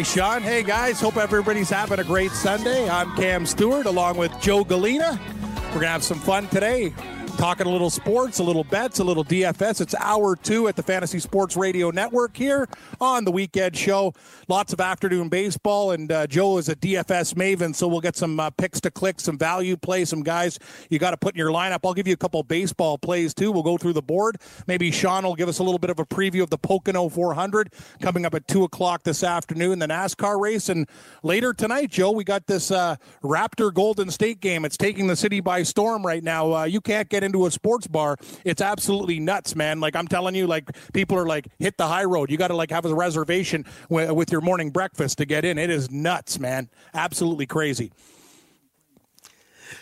Hey, Sean. Hey, guys. Hope everybody's having a great Sunday. I'm Cam Stewart along with Joe Galena. We're going to have some fun today. Talking a little sports, a little bets, a little DFS. It's hour two at the Fantasy Sports Radio Network here on the weekend show. Lots of afternoon baseball, and uh, Joe is a DFS maven, so we'll get some uh, picks to click, some value play, some guys you got to put in your lineup. I'll give you a couple baseball plays too. We'll go through the board. Maybe Sean will give us a little bit of a preview of the Pocono 400 coming up at two o'clock this afternoon, the NASCAR race, and later tonight, Joe, we got this uh, Raptor Golden State game. It's taking the city by storm right now. Uh, you can't get into a sports bar. It's absolutely nuts, man. Like I'm telling you, like people are like hit the high road. You got to like have a reservation wi- with your morning breakfast to get in. It is nuts, man. Absolutely crazy.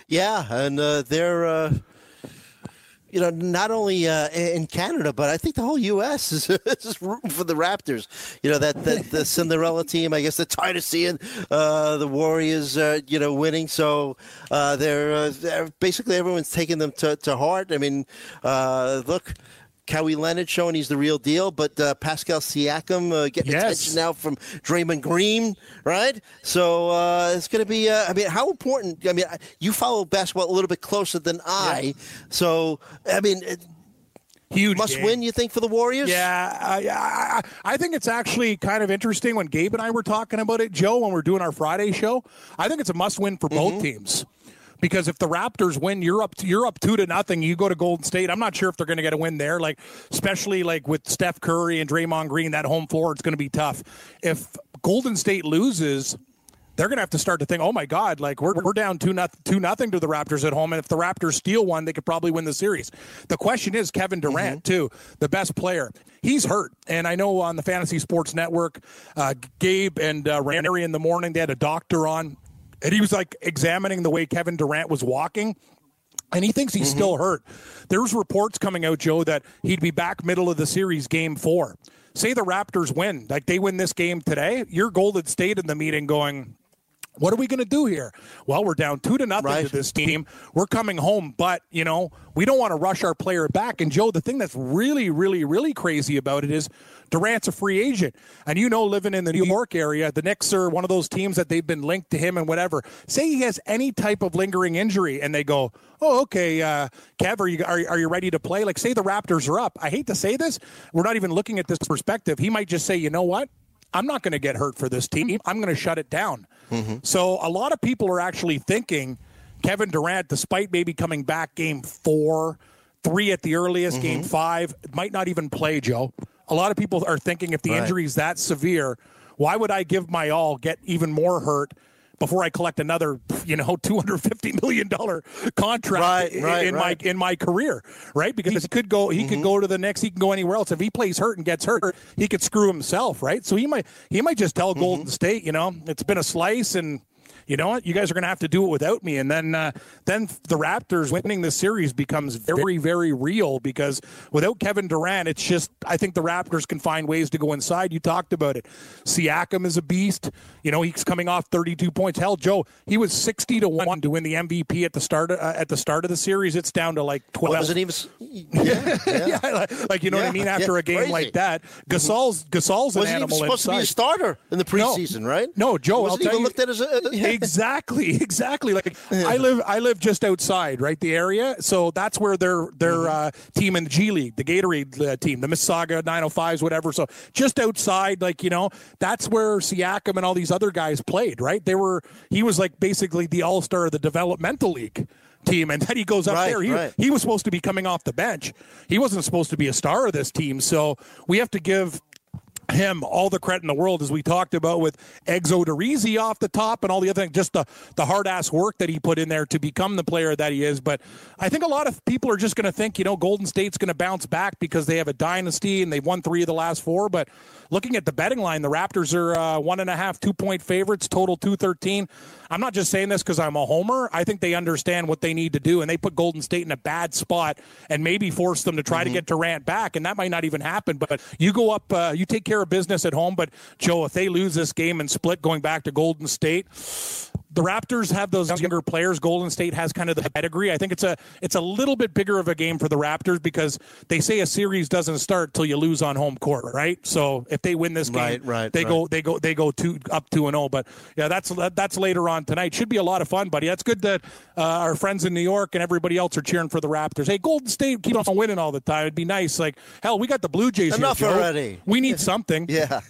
Yeah, and uh, they're, uh, you know, not only uh, in Canada, but I think the whole U.S. is, is rooting for the Raptors. You know, that, that the Cinderella team, I guess they're tired of seeing uh, the Warriors, uh, you know, winning. So uh, they're, uh, they're basically everyone's taking them to, to heart. I mean, uh, look. Kawhi Leonard showing he's the real deal, but uh, Pascal Siakam uh, getting Yes. attention now from Draymond Green, right? So uh, it's going to be. Uh, I mean, how important? I mean, you follow basketball a little bit closer than I, so I mean, it Huge must game. win. You think for the Warriors? Yeah, I, I, I think it's actually kind of interesting when Gabe and I were talking about it, Joe, when we're doing our Friday show. I think it's a must-win for both teams. Because if the Raptors win, you're up you're up two to nothing. You go to Golden State. I'm not sure if they're going to get a win there. Like especially like with Steph Curry and Draymond Green, that home floor, it's going to be tough. If Golden State loses, they're going to have to start to think, oh my God, like we're, we're down two, not, two nothing to the Raptors at home. And if the Raptors steal one, they could probably win the series. The question is Kevin Durant, too, the best player. He's hurt. And I know on the Fantasy Sports Network, uh, Gabe and uh, Ranieri in the morning, they had a doctor on, and he was like examining the way Kevin Durant was walking and he thinks he's mm-hmm. still hurt. There's reports coming out, Joe, that he'd be back middle of the series, game four. Say the Raptors win, like they win this game today, you're Golden State in the meeting going, what are we going to do here? Well, we're down two to nothing Right. to this team. We're coming home, but you know we don't want to rush our player back. And Joe, the thing that's really, really, really crazy about it is Durant's a free agent, and you know, living in the New York area, the Knicks are one of those teams that they've been linked to him and whatever. Say he has any type of lingering injury, and they go, "Oh, okay, uh, Kev, are you are, are you ready to play?" Like, say the Raptors are up. I hate to say this, we're not even looking at this perspective. He might just say, "You know what? I'm not going to get hurt for this team. I'm going to shut it down." Mm-hmm. So a lot of people are actually thinking Kevin Durant, despite maybe coming back game four, three at the earliest, mm-hmm. game five, might not even play, Joe. A lot of people are thinking if the Right. injury is that severe, why would I give my all, get even more hurt? Before I collect another, you know, two hundred fifty million dollar contract Right, in, right, in right. my in my career, right? Because he could go, he could mm-hmm. go to the next, he can go anywhere else. If he plays hurt and gets hurt, he could screw himself, right? So he might he might just tell mm-hmm. Golden State, you know, it's been a slice, and you know what, you guys are going to have to do it without me. And then uh, then the Raptors winning the series becomes very very real because without Kevin Durant, it's just I think the Raptors can find ways to go inside. You talked about it. Siakam is a beast. You know, he's coming off 32 points. Hell, Joe, he was 60 to one to win the MVP at the start of, uh, at the start of the series. It's down to like 12. Wasn't even. Yeah, yeah. yeah, like, like, you know what I mean. After yeah, a game crazy. like that, Gasol's Gasol's an Wasn't animal supposed to be a starter in the preseason, right? No, Joe, Wasn't I'll tell you- looked at as a- exactly, exactly. Like I live, I live just outside, right, the area. So that's where their their Mm-hmm. uh, team in the G League, the Gatorade uh, team, the Mississauga 905s, whatever. So just outside, like you know, that's where Siakam and all these other guys played, right? They were. He was like basically the all star of the developmental league team, and then he goes up Right, there. He, right. he was supposed to be coming off the bench. He wasn't supposed to be a star of this team. So we have to give him all the credit in the world, as we talked about with Exo Derizi off the top and all the other things, just the, the hard ass work that he put in there to become the player that he is. But I think a lot of people are just going to think, you know, Golden State's going to bounce back because they have a dynasty and they've won three of the last four. But looking at the betting line, the Raptors are uh, one and a half, two point favorites, total 213. I'm not just saying this because I'm a homer. I think they understand what they need to do, and they put Golden State in a bad spot and maybe force them to try to get Durant back, and that might not even happen. But you go up, uh, you take care of business at home. But Joe, if they lose this game and split going back to Golden State, the Raptors have those younger players. Golden State has kind of the pedigree. I think it's a it's a little bit bigger of a game for the Raptors because they say a series doesn't start till you lose on home court, right? So if they win this game, Right, right, they right. go they go they go two up two and zero. But yeah, that's that's later on tonight. Should be a lot of fun, buddy. That's good that uh, our friends in New York and everybody else are cheering for the Raptors. Hey, Golden State keep on winning all the time. It'd be nice. Like hell, we got the Blue Jays. Enough Joe. already. We need something. Yeah.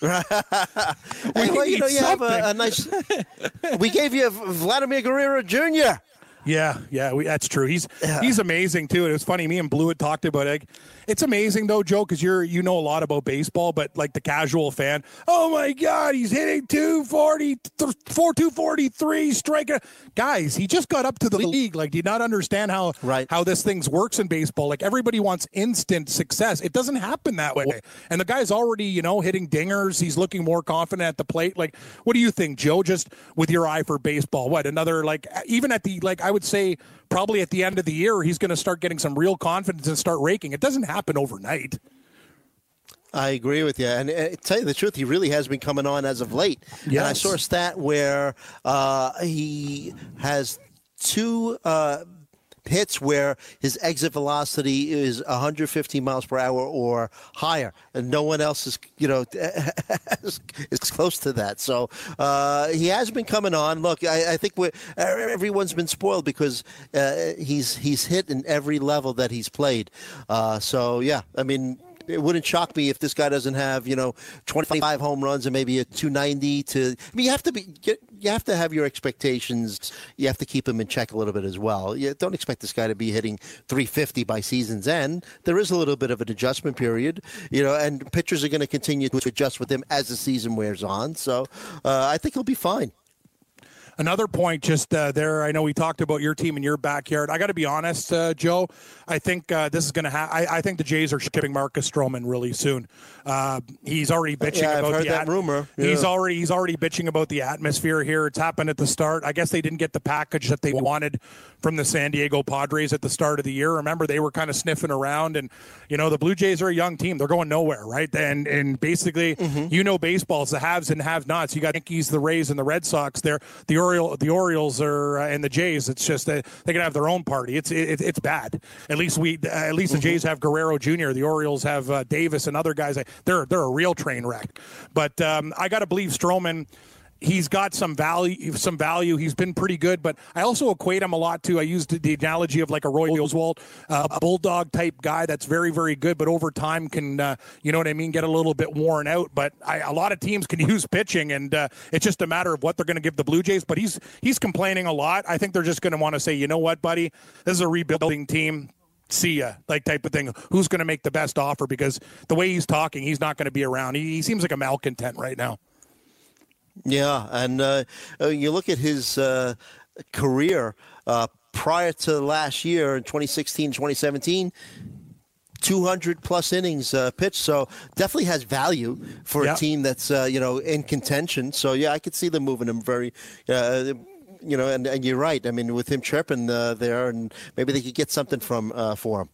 We well, you know, you have a, a nice. we gave you Vladimir Guerrero Jr. Yeah, yeah, we, that's true. He's he's amazing too. It was funny. Me and Blue had talked about it. It's amazing though, Joe, because you're you know a lot about baseball, but like the casual fan, oh my God, he's hitting 240, 243 striker. Guys, he just got up to the league. Like, do you not understand how Right. how this things works in baseball? Like everybody wants instant success. It doesn't happen that way. And the guy's already you know hitting dingers. He's looking more confident at the plate. Like, what do you think, Joe? Just with your eye for baseball, what another like even at the like I would say probably at the end of the year he's going to start getting some real confidence and start raking. It doesn't happen overnight. I agree with you. And uh, tell you the truth, he really has been coming on as of late. And I Yes. saw a stat where uh, he has two uh, hits where his exit velocity is 150 miles per hour or higher, and no one else is, you know, is, close to that. So uh, he has been coming on. Look, I, I think everyone's been spoiled because uh, he's he's hit in every level that he's played. Uh, so yeah, I mean it wouldn't shock me if this guy doesn't have you know 25 home runs and maybe a 290 to i mean you have to be you you have to have your expectations. You have to keep them in check a little bit as well. You don't expect this guy to be hitting 350 by season's end. There is a little bit of an adjustment period you know and pitchers are going to continue to adjust with him as the season wears on. So uh, i think he'll be fine Another point, just uh, there. I know we talked about your team in your backyard. I got to be honest, uh, Joe. I think uh, this is going to happen. I think the Jays are shipping Marcus Stroman really soon. Uh, he's already bitching Yeah, about the that rumor. He's already he's already bitching about the atmosphere here. It's happened at the start. I guess they didn't get the package that they wanted from the San Diego Padres at the start of the year. Remember, they were kind of sniffing around, and you know the Blue Jays are a young team. They're going nowhere, right? And and basically, Mm-hmm. you know, baseball's the haves and have-nots. You got Yankees, the Rays, and the Red Sox. They're the Oriole, the Orioles are uh, and the Jays. It's just that they can have their own party. It's it, it's bad. At least we uh, at least the Jays have Guerrero Jr. The Orioles have uh, Davis and other guys. They're they're a real train wreck. But um, I got to believe Stroman he's got some value some value he's been pretty good but i also equate him a lot to i used the analogy of like a roy oswalt uh, a bulldog type guy that's very very good but over time can uh, you know what i mean get a little bit worn out but I, a lot of teams can use pitching and uh, it's just a matter of what they're going to give the blue jays but he's he's complaining a lot i think they're just going to want to say you know what buddy this is a rebuilding team see ya, like type of thing. Who's going to make the best offer? Because the way he's talking, he's not going to be around. He, he seems like a malcontent right now. Yeah, and uh, uh, you look at his uh, career uh, prior to last year in 2016, 2017. 200 plus innings uh, pitched, so definitely has value for Yeah. a team that's uh, you know in contention. So yeah, I could see them moving him very, uh, you know, and, and you're right. I mean, with him chirping uh, there, and maybe they could get something from uh, for him.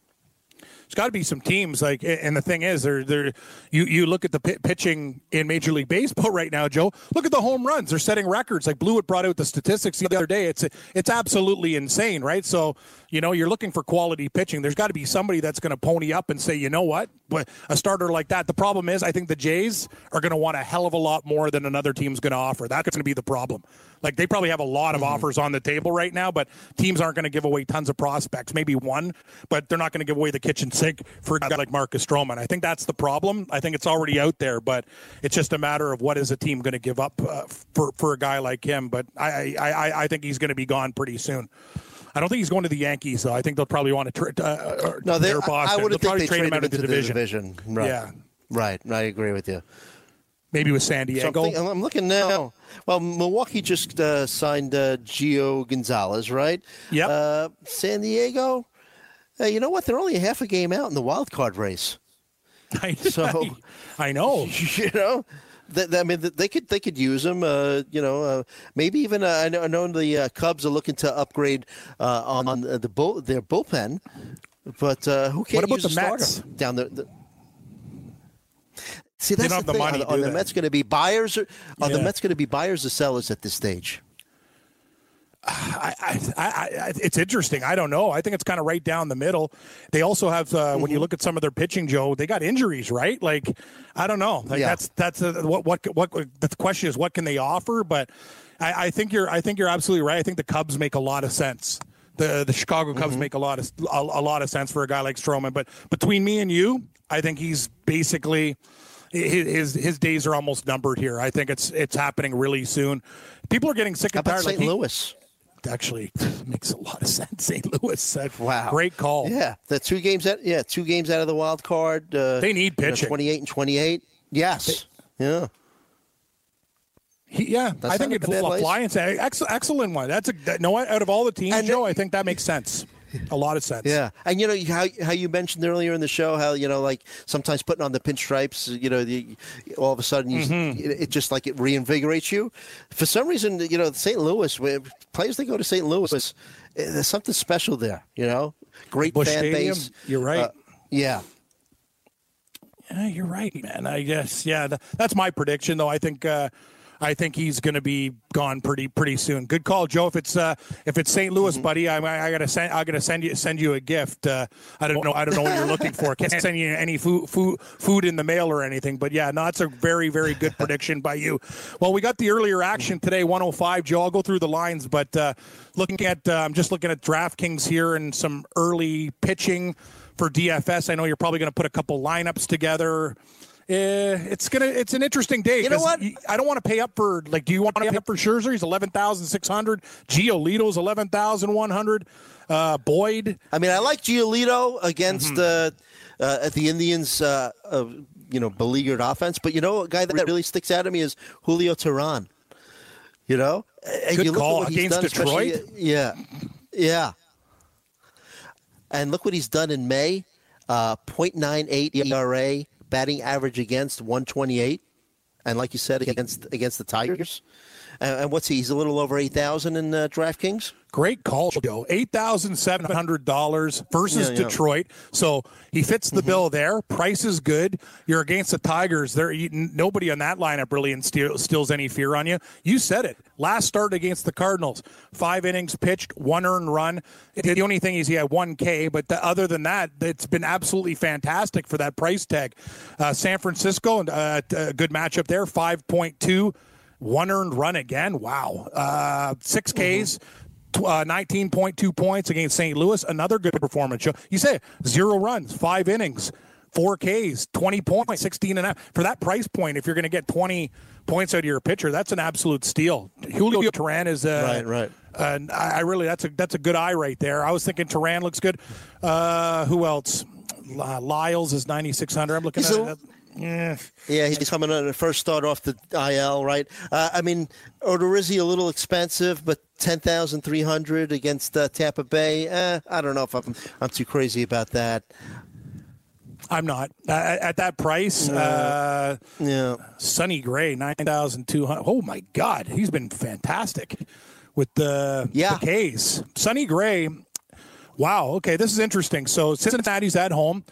There's got to be some teams like, and the thing is, they're, they're, you you look at the pi pitching in Major League Baseball right now, Joe. Look at the home runs; they're setting records. Like Blewett brought out the statistics the other day. It's it's absolutely insane, right? So you know, you're looking for quality pitching. There's got to be somebody that's going to pony up and say, you know what, but a starter like that. The problem is, I think the Jays are going to want a hell of a lot more than another team's going to offer. That's going to be the problem. Like they probably have a lot of offers on the table right now, but teams aren't going to give away tons of prospects. Maybe one, but they're not going to give away the kitchen sink for a guy like Marcus Stroman. I think that's the problem. I think it's already out there, but it's just a matter of what is a team going to give up uh, for for a guy like him. But I I, I think he's going to be gone pretty soon. I don't think he's going to the Yankees, though. I think they'll probably want to trade. Uh, No, they, or I, Boston. I would think probably they trade him out of the into division. Right. Yeah. Right. I agree with you. Maybe with San Diego. I'm looking now. Well, Milwaukee just uh, signed uh, Gio Gonzalez, right? Yeah. Uh, San Diego. You know what? They're only a half a game out in the wild card race. I, So- I know. you know. I mean, they could they could use him. Uh, you know, uh, maybe even uh, I, know, I know the uh, Cubs are looking to upgrade uh, on, on the bull, their bullpen, but uh, who can't What about use the Mets? down there? The, See, that's don't the thing. Are, are the? Mets going to be buyers? Or, are the Mets going to be buyers or sellers at this stage? I, I, I, it's interesting. I don't know. I think it's kind of right down the middle. They also have, uh, when you Mm-hmm. look at some of their pitching, Joe, they got injuries, right? Like, I don't know. Like Yeah. that's that's uh, what what what the question is, what can they offer? But I, I think you're I think you're absolutely right. I think the Cubs make a lot of sense. The the Chicago Cubs Mm-hmm. make a lot of a, a lot of sense for a guy like Stroman. But between me and you, I think he's basically his his, days are almost numbered here. I think it's it's happening really soon. People are getting sick and about tired. St. Like Louis? Actually makes a lot of sense. St. Louis, uh, Wow, great call. Yeah, the two games. Yeah, two games out of the wild card. Uh, They need you know, pitching. Twenty-eight and twenty-eight. Yes. yeah. He, yeah, That's I think a it's bad place. Flying ex- excellent one. That's a that, no out of all the teams, And Joe. then- I think that makes sense. A lot of sense. Yeah, and you know how how you mentioned earlier in the show how you know like sometimes putting on the pinstripes, you know, the, all of a sudden you, Mm-hmm. it, it just like it reinvigorates you. For some reason, you know, St. Louis, where players they go to St. Louis, eh, there's something special there. You know, great Busch fan Stadium, base. you're right. Uh, yeah, Yeah, you're right, man. I guess yeah, that's my prediction though. I think uh, I think he's going to be gone pretty pretty soon. Good call, Joe. If it's uh, if it's St. Louis, Mm-hmm. buddy, I, I gotta send I gotta send you send you a gift. Uh, I don't know I don't know what you're looking for. Can't send you any food food food in the mail or anything. But yeah, no, it's a very very good prediction by you. Well, we got the earlier action today, 105. Joe, I'll go through the lines, but uh, looking at uh, I'm just looking at DraftKings here and some early pitching for DFS. I know you're probably going to put a couple lineups together. Eh, it's gonna. It's an interesting day. You know what? I don't want to pay up for like. Do you want to pay up for Scherzer? He's eleven thousand six hundred. Giolito's eleven thousand one hundred. Uh, Boyd. I mean, I like Giolito against Mm-hmm. uh, uh, at the Indians. Uh, uh, you know, beleaguered offense, but you know, a guy that really sticks out to me is Julio Teheran. You know, and Good you look at call. what he's Against done, Detroit? Yeah, yeah. And look what he's done in May: uh, .98 ERA, batting average against 128, and like you said, against against the Tigers. And, and what's he? He's a little over eight thousand in uh, DraftKings. Great call, Joe. Eight thousand seven hundred dollars versus Yeah, yeah. Detroit. So he fits the bill there. Price is good. You're against the Tigers. There, nobody on that lineup really instill, instills any fear on you. You said it. Last start against the Cardinals, five innings pitched, one earned run. The only thing is he had one K, but the, other than that, it's been absolutely fantastic for that price tag. Uh, San Francisco, uh, a good matchup there. Five point two. One earned run again. Wow. Uh, six Ks, tw- uh, 19.2 points against St. Louis. Another good performance. You say zero runs, five innings, four Ks, 20 points, 16 and a half. For that price point, if you're going to get 20 points out of your pitcher, that's an absolute steal. Julio Teheran is uh, Right, right. Uh, I I really that's a that's a good eye right there. I was thinking Teheran looks good. Uh, who else? Lyles is 9600. I'm looking He's at a-. Yeah. Yeah, he's coming on the first start off the IL, right? Uh, I mean, Odorizzi a little expensive, but ten thousand three hundred against uh, Tampa Bay. Eh, I don't know if I'm I'm too crazy about that. I'm not uh, at that price. Uh, Yeah, Sonny Gray, nine thousand two hundred. Oh my God, he's been fantastic with the, Yeah. the K's. Sonny Gray, Wow. Okay, this is interesting. So Cincinnati's at home.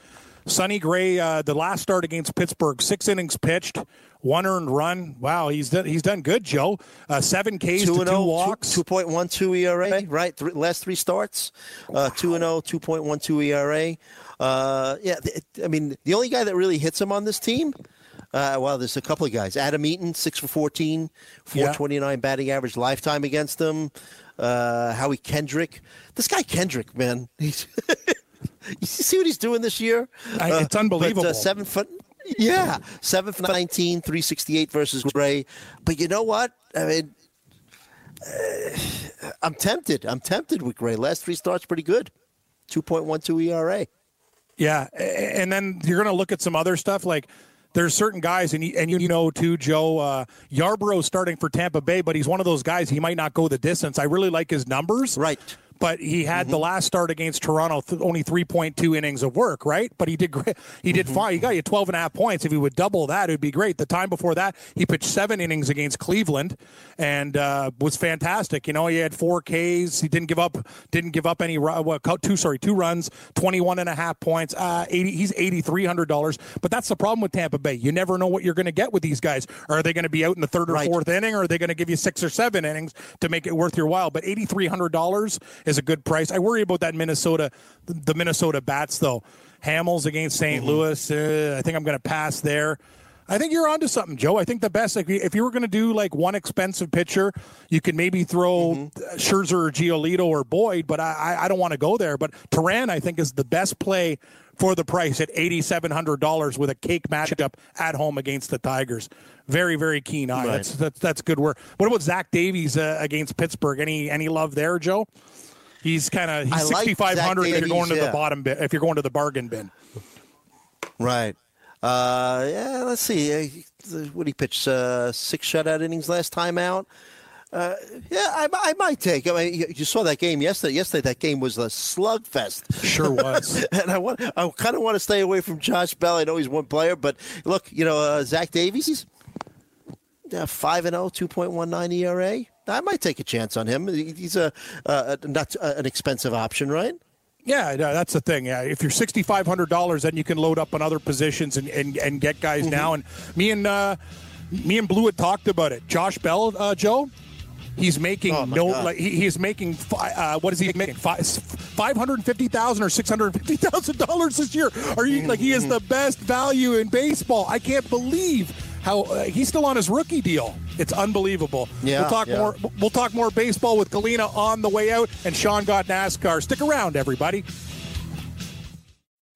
Sonny Gray, uh, the last start against Pittsburgh, six innings pitched, one earned run. Wow, he's done, he's done good, Joe. Uh, seven Ks Two to and two zero, walks. two point one two ERA, right? Three, last three starts, uh, two and 0, 2.12 ERA. Uh, yeah, th- I mean, the only guy that really hits him on this team. Uh, well, there's a couple of guys. Adam Eaton, six for 14, 429 batting average lifetime against him. Uh, Howie Kendrick. This guy Kendrick, man, he's you see what he's doing this year? I- it's Uh, unbelievable. But, uh, seven foot. Yeah, seven for 19, 368 versus Gray. But you know what? I mean, uh, I'm tempted. I'm tempted with Gray. Last three starts pretty good. 2.12 ERA. Yeah, and then you're going to look at some other stuff like there's certain guys, and you, and you know too, Joe uh, Yarbrough starting for Tampa Bay, but he's one of those guys. He might not go the distance. I really like his numbers, right? But he had the last start against Toronto, th- only 3.2 innings of work, right? But he did great. He did fine. He got you 12 and a half points. If he would double that, it would be great. The time before that, he pitched seven innings against Cleveland and uh, was fantastic. You know, he had four Ks. He didn't give up. Didn't give up any. ru- Well, two sorry, two runs, 21 and a half points. Uh, 80. He's 8,300 dollars. But that's the problem with Tampa Bay. You never know what you're going to get with these guys. Are they going to be out in the third or Right. fourth inning, or are they going to give you six or seven innings to make it worth your while? But eighty three hundred dollars is a good price. I worry about that Minnesota, the Minnesota bats though. Hamels against saint Louis. Uh, I think I'm going to pass there. I think you're onto something, Joe. I think the best, like, if you were going to do like one expensive pitcher, you could maybe throw Scherzer or Giolito or Boyd, but I, I, I don't want to go there. But Teheran, I think, is the best play for the price at $8,700 with a cake matchup at home against the Tigers. Very, very keen eye. Right. That's, that's that's good work. What about Zach Davies uh, against Pittsburgh? Any any love there, Joe? He's kind of he's 6,500 if you're going to Davies, the bottom bin, if you're going to the bargain bin. Right. Uh, yeah, let's see. Uh, what did he pitch? Uh, six shutout innings last time out. Uh, yeah, I, I might take. I mean, you- you saw that game yesterday. Yesterday, that game was a slugfest. Sure was. and I want, I kind of want to stay away from Josh Bell. I know he's one player, but look, you know, uh, Zach Davies, he's uh, five and 0, 2.19 ERA. I might take a chance on him. He's a uh, not an expensive option, right? Yeah, yeah, that's the thing. Yeah, if you're sixty five hundred dollars, then you can load up on other positions and, and, and get guys Mm-hmm. now. And me and uh, me and Blue had talked about it. Josh Bell, uh, Joe, he's making Oh, no God. like he, he's making fi- uh, what is he making five five hundred fifty thousand or six hundred fifty thousand dollars this year? Are you like he is the best value in baseball? I can't believe how uh, he's still on his rookie deal. It's unbelievable. Yeah, we'll talk yeah. more. We'll talk more baseball with Galena on the way out, and Sean got NASCAR. Stick around, everybody.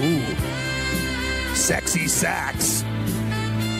Ooh. Sexy sax.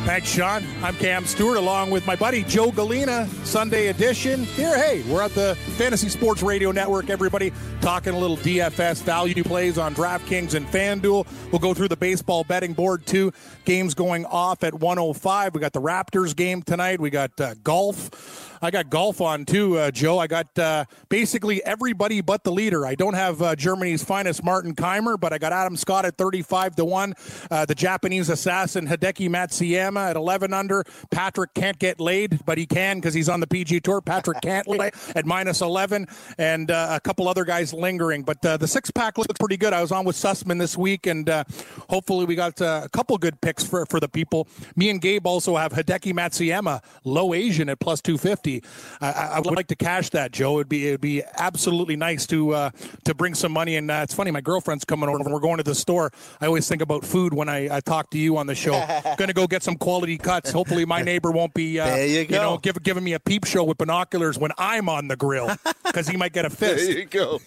Thanks, Sean. I'm Cam Stewart along with my buddy Joe Galena, Sunday edition. Here, hey, we're at the Fantasy Sports Radio Network, everybody, talking a little DFS value plays on DraftKings and FanDuel. We'll go through the baseball betting board, too. Games going off at 105. We got the Raptors game tonight. We got uh, golf. I got golf on too, uh, Joe. I got uh, basically everybody but the leader. I don't have uh, Germany's finest Martin Kaymer, but I got Adam Scott at 35 to 1. Uh, the Japanese assassin Hideki Matsuyama at 11 under. Patrick can't get laid, but he can because he's on the PG Tour. Patrick Cantlay at minus 11. And uh, a couple other guys lingering. But uh, the six pack looks pretty good. I was on with Sussman this week, and uh, hopefully we got uh, a couple good picks for, for the people. Me and Gabe also have Hideki Matsuyama, low Asian at plus 250. Fifty. I, I would like to cash that, Joe. It'd be it'd be absolutely nice to uh, to bring some money. And uh, it's funny, my girlfriend's coming over, and we're going to the store. I always think about food when I, I talk to you on the show. Going to go get some quality cuts. Hopefully, my neighbor won't be uh, you go. know give, giving me a peep show with binoculars when I'm on the grill because he might get a fist. There you go.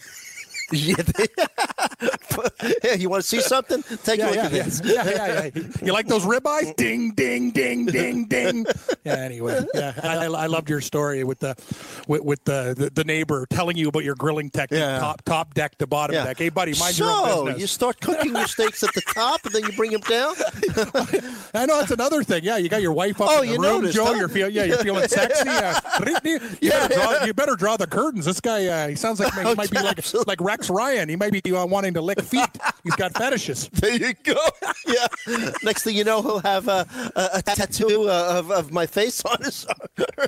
Yeah, yeah, you want to see something? Take a look yeah, at yeah. this. yeah, yeah, yeah. You like those ribeyes? Ding, ding, ding, ding, ding. Yeah. Anyway, yeah, I, I loved your story with the with, with the, the the neighbor telling you about your grilling technique, Yeah. top top deck to bottom Yeah. deck. Hey, buddy, mind so, your own you start cooking your steaks at the top and then you bring them down? I know that's another thing. Yeah, you got your wife up Oh, in the you room, noticed, Joe. huh? You're feel, yeah, you're feeling sexy. Uh, you, Yeah. better draw, you better draw the curtains. This guy, uh, he sounds like he might be like like Rex Ryan. He might be uh, wanting to lick feet. He's got fetishes. There you go. Yeah. Next thing you know, he'll have a, a, a tattoo uh, of, of my face on his arm.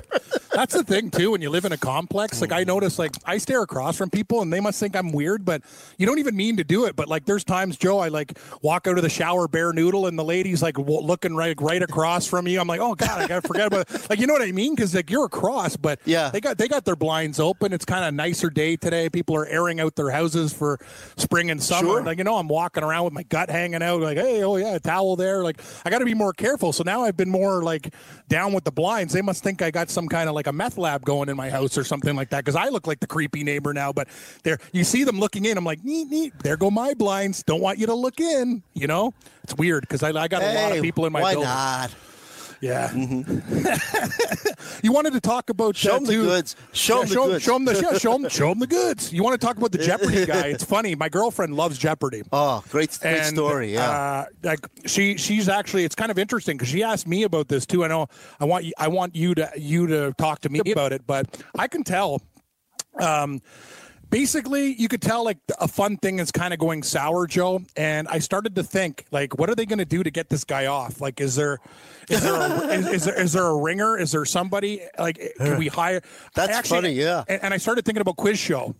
That's the thing too. When you live in a complex, like I notice, like I stare across from people, and they must think I'm weird, but you don't even mean to do it. But like, there's times, Joe, I like walk out of the shower bare noodle, and the lady's like w- looking right right across from you. I'm like, oh god, I gotta forget about it. like you know what I mean? Because like you're across, but Yeah. they got they got their blinds open. It's kind of nicer day today. People are airing out their for spring and summer. Sure. Like you know, I'm walking around with my gut hanging out, like hey, oh yeah, a towel there. Like I got to be more careful. So now I've been more like down with the blinds. They must think I got some kind of like a meth lab going in my house or something like that because I look like the creepy neighbor now. But there, you see them looking in. I'm like, neat, neat. There go my blinds. Don't want you to look in. You know, it's weird because I, I got a lot of people in my why building. not? Yeah. you wanted to talk about Show uh, 'em the too- goods. Show 'em the show, goods. Show 'em the yeah, show 'em- show 'em the goods. You want to talk about the Jeopardy guy? It's funny. My girlfriend loves Jeopardy. Oh, great, great And, story. Yeah. uh, like she, she's actually. It's kind of interesting because she asked me about this too. I know. I want you. I want you to you to talk to me about it. But I can tell. Um, basically, you could tell like a fun thing is kind of going sour, Joe. And I started to think like, what are they going to do to get this guy off? Like, is there, is there, a, is, is there, is there a ringer? Is there somebody like? Can we hire? That's actually- funny, yeah. And, and I started thinking about quiz show.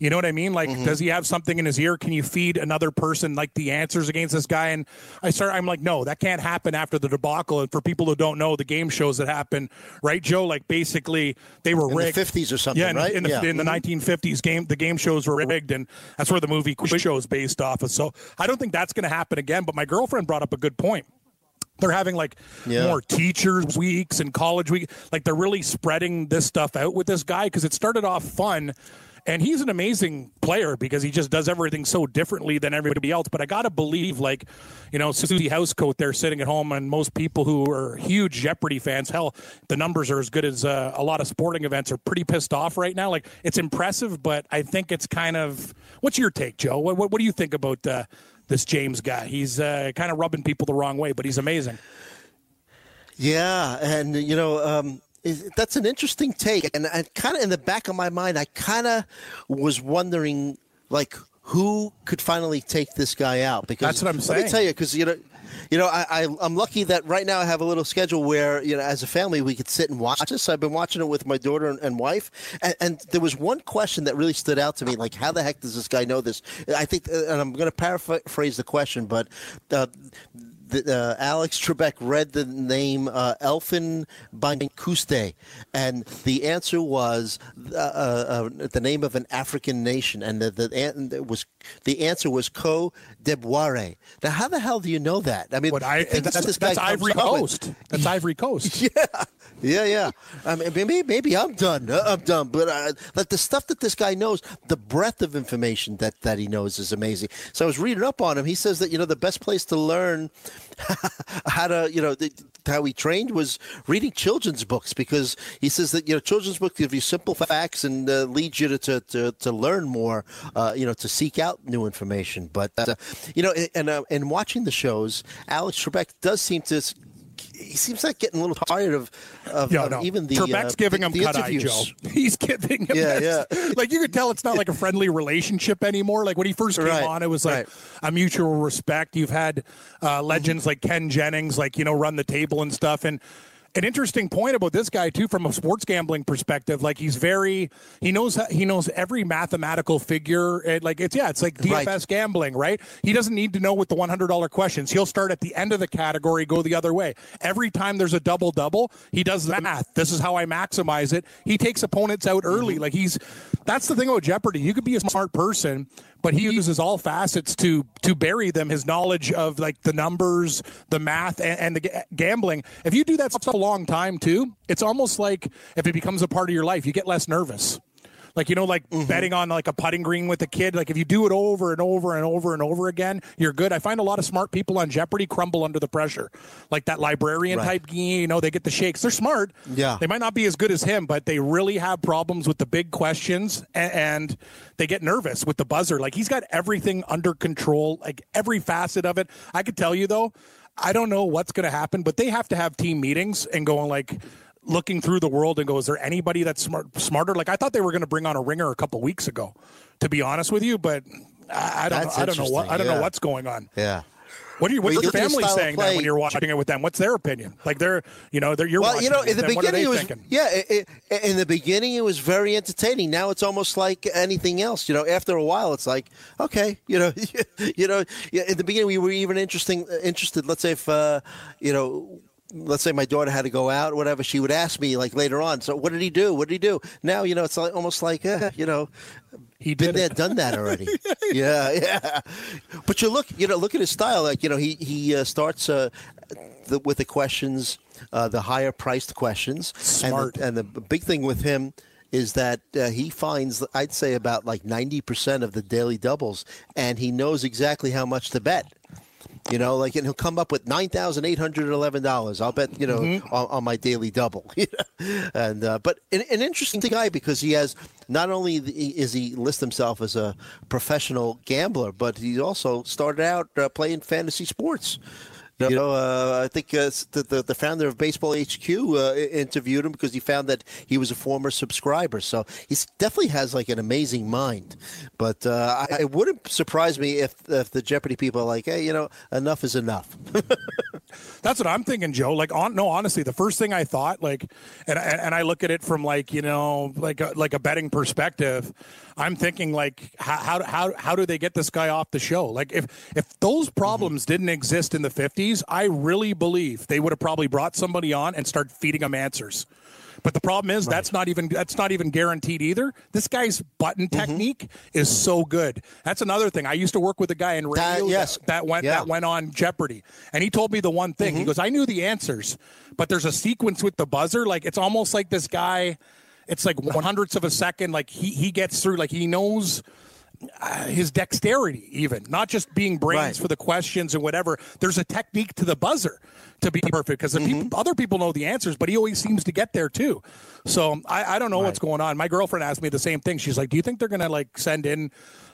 You know what I mean? Like, Mm-hmm. does he have something in his ear? Can you feed another person like the answers against this guy? And I start, I'm like, no, that can't happen after the debacle. And for people who don't know, the game shows that happen, right, Joe? Like, basically, they were In the rigged 50s or something, Yeah, in, right? in the, Yeah. in the 1950s, game the game shows were rigged, and that's where the movie quiz show is based off of. So I don't think that's going to happen again. But my girlfriend brought up a good point they're having like Yeah. more teachers weeks and college week like they're really spreading this stuff out with this guy because it started off fun and he's an amazing player because he just does everything so differently than everybody else but i gotta believe like you know susie housecoat there sitting at home and most people who are huge jeopardy fans hell the numbers are as good as uh, a lot of sporting events are pretty pissed off right now like it's impressive but i think it's kind of what's your take joe what, what, what do you think about uh, this James guy. He's uh, kind of rubbing people the wrong way, but he's amazing. Yeah, and you know, um, is- that's an interesting take, and I kind of in the back of my mind, I kind of was wondering, like, who could finally take this guy out? Because That's what I'm saying. Let me tell you, because you know. You know, I, I, I'm lucky that right now I have a little schedule where, you know, as a family, we could sit and watch this. I've been watching it with my daughter and, and wife. And, and there was one question that really stood out to me like, how the heck does this guy know this? I think, and I'm going to paraphrase the question, but uh, the, uh, Alex Trebek read the name uh, Elfin Bankuste, and the answer was uh, uh, uh, the name of an African nation, and the, the was the answer was Côte d'Ivoire. Now, how the hell do you know that? I mean, I, that's, this guy that's Ivory up with- Coast. That's Ivory Coast. yeah, yeah, yeah. I mean, maybe, maybe I'm done. Uh, I'm done. But uh, like the stuff that this guy knows, the breadth of information that that he knows is amazing. So I was reading up on him. He says that you know the best place to learn how to you know th- how he trained was reading children's books because he says that you know children's books give you simple facts and uh, lead you to, to, to, to learn more uh, you know to seek out new information. But uh, you know and uh, and watching the shows Alex Trebek does seem to he seems like getting a little tired of, of, Yeah, of no. even the Trebek's uh, giving the, him the cut eye, Joe. He's giving him Yeah, this. yeah. Like you could tell it's not like a friendly relationship anymore. Like when he first came Right, on, it was like right. a mutual respect. You've had uh, legends like Ken Jennings, like you know, run the table and stuff, and an interesting point about this guy too from a sports gambling perspective. Like he's very he knows he knows every mathematical figure. It, like it's yeah it's like dfs Right. gambling right? He doesn't need to know with the $100 questions. He'll start at the end of the category go the other way. Every time there's a double double he does the math. This is how i maximize it. He takes opponents out early. Mm-hmm. Like he's that's the thing about jeopardy. You could be a smart person but he uses all facets to to bury them his knowledge of like the numbers the math and, and the ga- gambling. If you do that for a long time too it's almost like if it becomes a part of your life you get less nervous like you know like mm-hmm. betting on like a putting green with a kid. Like if you do it over and over and over and over again you're good. I find a lot of smart people on jeopardy crumble under the pressure. Like that librarian Right. type you know they get the shakes. They're smart. Yeah. they might not be as good as him but they really have problems with the big questions and, and they get nervous with the buzzer. Like he's got everything under control like every facet of it. I could tell you though i don't know what's going to happen but they have to have team meetings and going like looking through the world and go is there anybody that's smart, smarter like i thought they were going to bring on a ringer a couple weeks ago to be honest with you but i, I don't know i don't know what i don't yeah. know what's going on Yeah. what are you, what's Well, your you look at his family saying that when you're watching it with them? What's their opinion? Like they're, you know, they're you're well, watching you know, in the them. Beginning, it was thinking? yeah. It, it, in the beginning, it was very entertaining. Now it's almost like anything else. You know, after a while, it's like okay, you know, you know. In the beginning, we were even interesting interested. Let's say if uh, you know. Let's say my daughter had to go out, or whatever. She would ask me like later on. So, what did he do? What did he do? Now, you know, it's like, almost like, uh, you know, He been there, done that already. yeah, yeah. But you look, you know, look at his style. Like, you know, he he uh, starts uh, the, with the questions, uh, the higher priced questions, Smart. And the, and the big thing with him is that uh, he finds, I'd say, about like ninety percent of the daily doubles, and he knows exactly how much to bet. You know, like, and he'll come up with nine thousand eight hundred eleven dollars. I'll bet, you know, Mm-hmm. on, on my daily double. You know? and uh, but an, an interesting guy because he has not only is he list himself as a professional gambler, but he also started out uh, playing fantasy sports. You know, uh, I think uh, the, the the founder of Baseball HQ uh, interviewed him because he found that he was a former subscriber. So he definitely has like an amazing mind. But uh, I, it wouldn't surprise me if if the Jeopardy people are like, hey, you know, enough is enough. That's what I'm thinking, Joe. Like, on no, honestly, the first thing I thought, like, and and, and I look at it from like you know, like a, like a betting perspective. I'm thinking like, how, how how do they get this guy off the show? Like, if if those mm-hmm. problems didn't exist in the 50s, I really believe they would have probably brought somebody on and start feeding them answers. But the problem is that's not even that's not even guaranteed either. This guy's button Mm-hmm. technique is so good. That's another thing. I used to work with a guy in radio That- yes. that went Yeah. that went on Jeopardy, and he told me the one thing. He goes, "I knew the answers, but there's a sequence with the buzzer. Like it's almost like this guy. It's like one hundredths of a second. Like he he gets through. Like he knows." Uh, his dexterity, even not just being brains Right. for the questions and whatever. There's a technique to the buzzer to be perfect because Mm-hmm. people, other people know the answers, but he always seems to get there too. So I, I don't know what's going on. My girlfriend asked me the same thing. She's like, "Do you think they're gonna like send in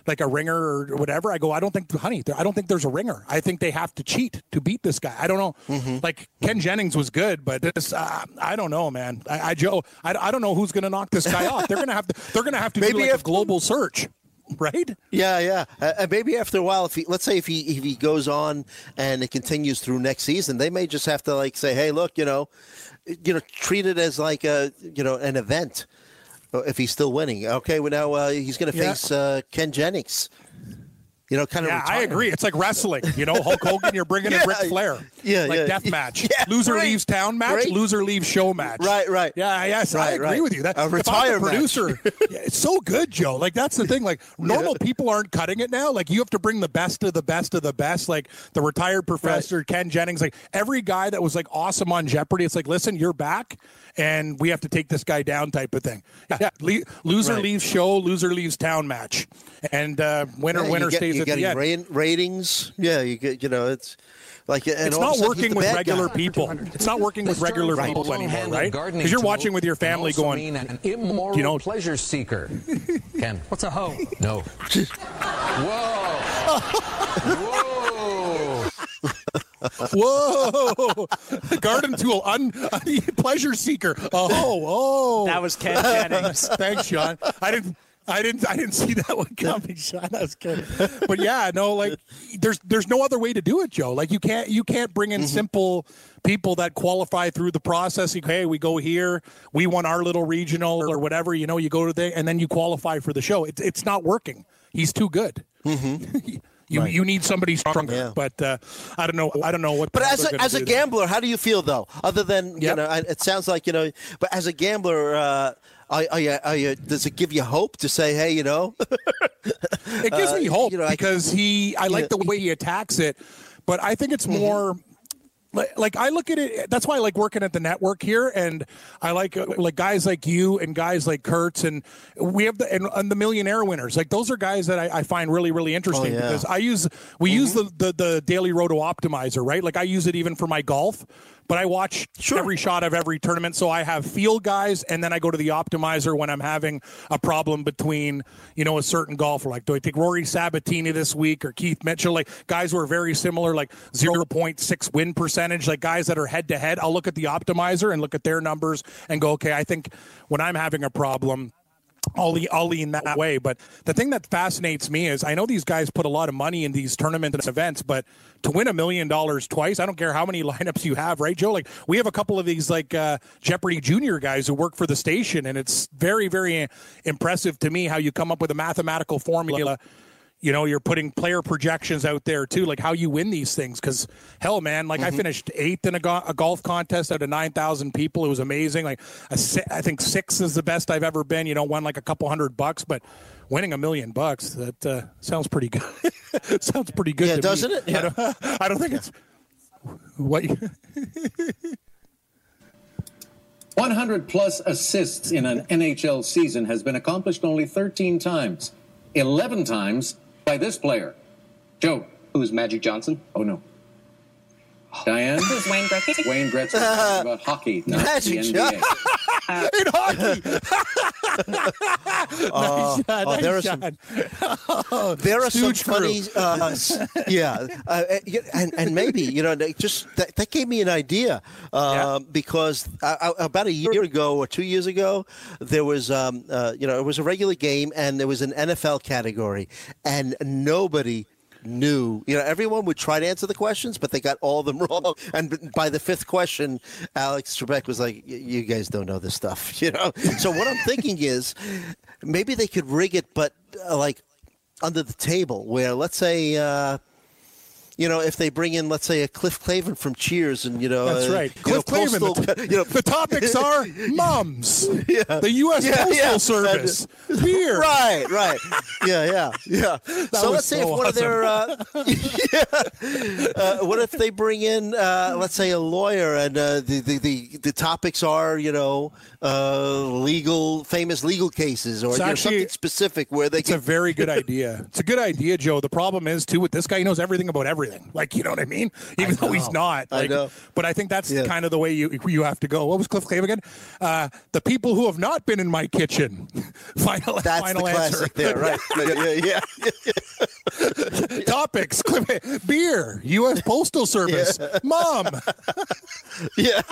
like a ringer or whatever?" I go, "I don't think, honey, I don't think there's a ringer. I think they have to cheat to beat this guy. I don't know. Mm-hmm. Like Ken Jennings was good, but this, uh, I don't know, man. I, I Joe, I, I don't know who's gonna knock this guy off. They're gonna have to, they're gonna have to do Maybe like a global search." Right? Yeah, yeah. Uh, and maybe after a while, if he, let's say if he if he goes on and it continues through next season, they may just have to like say, hey, look, you know, you know, treat it as like a you know an event. uh, If he's still winning, okay. Well, now uh, he's going to Yeah. face uh, Ken Jennings. You know, kind of. Yeah, I agree. It's like wrestling. You know, Hulk Hogan, you're bringing in Yeah. Ric Flair. Yeah, like yeah. death match. Yeah, loser right. leaves town match. Right. Loser leaves show match. Right, right. Yeah, yes, I agree right. with you. That A if retire producer. yeah, it's so good, Joe. Like that's the thing. Like normal people aren't cutting it now. Like you have to bring the best of the best of the best. Like the retired professor Ken Jennings. Like every guy that was like awesome on Jeopardy. It's like, listen, you're back, and we have to take this guy down, type of thing. Yeah, le- loser Right. leaves show. Loser leaves town match, and uh, winner Yeah, winner get- stays at the getting end. ra- ratings. Yeah, you get you know it's like and it's all of a not working with regular guy. people. It's not working with regular people anymore, right? Because you're watching with your family going, mean an immoral you know- pleasure seeker. Ken, What's a hoe? no. Whoa. Whoa. whoa, garden tool, un, pleasure seeker. Oh, oh. That was Ken Jennings. Thanks, Sean. I didn't. I didn't. I didn't see that one coming, Sean. I was kidding. But yeah, no, like there's there's no other way to do it, Joe. Like you can't you can't bring in mm-hmm. simple people that qualify through the process. You, hey, we go here, we won our little regional or whatever. You know, you go to there and then you qualify for the show. It's it's not working. He's too good. Mm-hmm. you you need somebody stronger. Yeah. But uh, I don't know. I don't know what. But as a, as a gambler, how do you feel though? Other than you Yep. know, I- it sounds like you know. But as a gambler, uh, are you, are you, does it give you hope to say, hey, you know, It gives Uh, me hope you know, I- because he. I like the way he attacks it, but I think it's more. Like, like I look at it. That's why I like working at the network here, and I like uh, like guys like you and guys like Kurtz, and we have the and, and the millionaire winners. Like those are guys that I, I find really really interesting yeah. because I use we use the, the the daily roto optimizer, right? Like I use it even for my golf. But I watch every shot of every tournament, so I have field guys, and then I go to the optimizer when I'm having a problem between, you know, a certain golfer. Like, do I take Rory Sabatini this week or Keith Mitchell? Like guys who are very similar, like 0.6 win percentage, like guys that are head to head. I'll look at the optimizer and look at their numbers and go, okay, I think when I'm having a problem, I'll lean, that way. But the thing that fascinates me is I know these guys put a lot of money in these tournaments and events, but to win a million dollars twice, I don't care how many lineups you have, right, Joe? Like we have a couple of these like uh, Jeopardy Junior guys who work for the station, and it's very, very impressive to me how you come up with a mathematical formula. You know, you're putting player projections out there too, like how you win these things. Because hell, man, like I finished eighth in a, go- a golf contest out of nine thousand people. It was amazing. Like a si- I think six is the best I've ever been. You know, won like a couple hundred bucks, but winning a million bucks that uh, sounds pretty good. sounds pretty good. Yeah, to doesn't me. it? Yeah. I, don't, I don't think it's what. 100 plus assists in an NHL season has been accomplished only 13 times, 11 times by this player. Joe. Who's Magic Johnson? Oh, no. Diane? Who's Wayne Gretzky? Wayne Gretzky talking about hockey, not Magic the Johnson. NBA. in hockey. Oh, Nice shot, oh, there nice are some- shot. there are some Stooge crew. funny, uh, yeah, uh, and and maybe you know they just that, that gave me an idea um, because uh, uh, about a year ago or two years ago there was um, uh, you know it was a regular game and there was an NFL category and nobody knew. You know everyone would try to answer the questions but they got all of them wrong. And by the fifth question alex trebek was like you guys don't know this stuff you know? So what i'm thinking is maybe they could rig it but uh, like under the table where let's say uh, you know if they bring in let's say a cliff clavin from cheers and you know That's uh, right. you know, Cliff Clavin. postal- The, you know, the topics are moms, Yeah. the U.S. Yeah, Postal yeah. Service, beer. Right, right. Yeah, yeah, yeah. so let's say so if one of their, uh, yeah, uh, what if they bring in, uh, let's say, a lawyer, and uh, the, the the the topics are, you know, uh, legal, famous legal cases, or you know, actually- something specific where they It's a very good idea. It's a good idea, Joe. The problem is too with this guy, he knows everything about everything. Like you know what I mean? Even though he's not. I know. But I think that's Yeah. kind of the way you you have to go. What was Cliff Clavin again? Uh, the people who have not been in my kitchen. final That's final the answer. classic there, right? yeah, yeah, yeah. Topics: Cliff- beer, U.S. Postal Service, mom. yeah.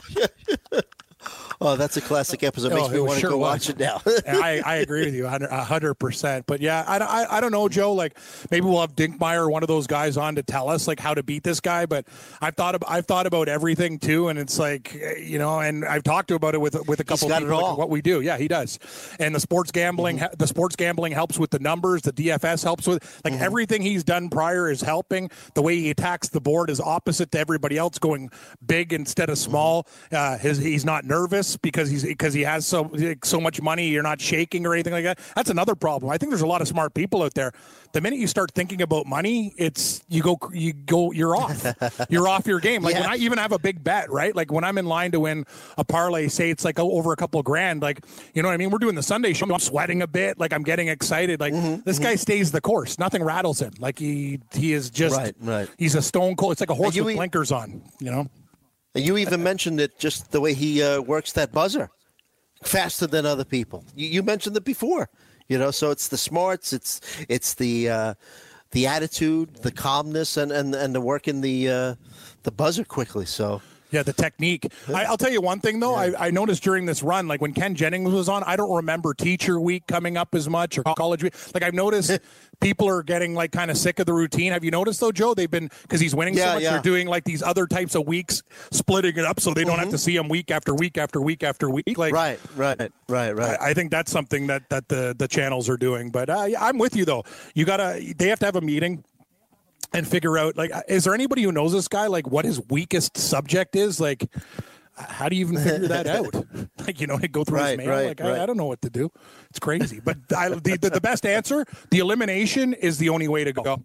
Oh, that's a classic episode. Makes Oh, me want to sure go was. watch it now. I, I agree with you a hundred percent. But yeah, I, I, I don't know, Joe. Like maybe we'll have Dinkmeyer, one of those guys, on to tell us like how to beat this guy. But I've thought about, I've thought about everything too, and it's like eh, you know, and I've talked to about it with with a couple got people it like, all. Mm-hmm. what we do. Yeah, he does. And the sports gambling, the sports gambling helps with the numbers. The DFS helps with like Mm-hmm. everything he's done prior is helping. The way he attacks the board is opposite to everybody else, going big instead of small. Uh, his he's not nervous because he's because he has so so much money. You're not shaking or anything like that. That's another problem. I think there's a lot of smart people out there. The minute you start thinking about money, it's you go you go you're off. you're off your game. Like when I even have a big bet, right? Like when I'm in line to win a parlay, say it's like over a couple of grand. Like you know what I mean? We're doing the Sunday show. I'm sweating a bit. Like I'm getting excited. Like Mm-hmm, this guy stays the course. Nothing rattles him. Like he he is just Right, right. He's a stone cold. It's like a horse you with blinkers on. You know. You even mentioned it just the way he uh, works that buzzer faster than other people. You, you mentioned it before, you know. So it's the smarts, it's it's the uh, the attitude, the calmness, and and and the working the uh, the buzzer quickly. So Yeah, the technique. I, I'll tell you one thing though. I, I noticed during this run, like when Ken Jennings was on, I don't remember teacher week coming up as much or college week. Like I've noticed people are getting like kind of sick of the routine. Have you noticed though, Joe? They've been because he's winning Yeah, so much. yeah. They're doing like these other types of weeks, splitting it up so they don't have Mhm. to see him week after week after week after week. Like right, right, right, right. I, I think that's something that that the the channels are doing. But uh, yeah, I'm with you though. You gotta they have to have a meeting and figure out like is there anybody who knows this guy like what his weakest subject is? Like how do you even figure that out? Like you know go through Right, his mail right, like right. I, I don't know what to do. It's crazy. But I, the, the, the best answer the elimination is the only way to go.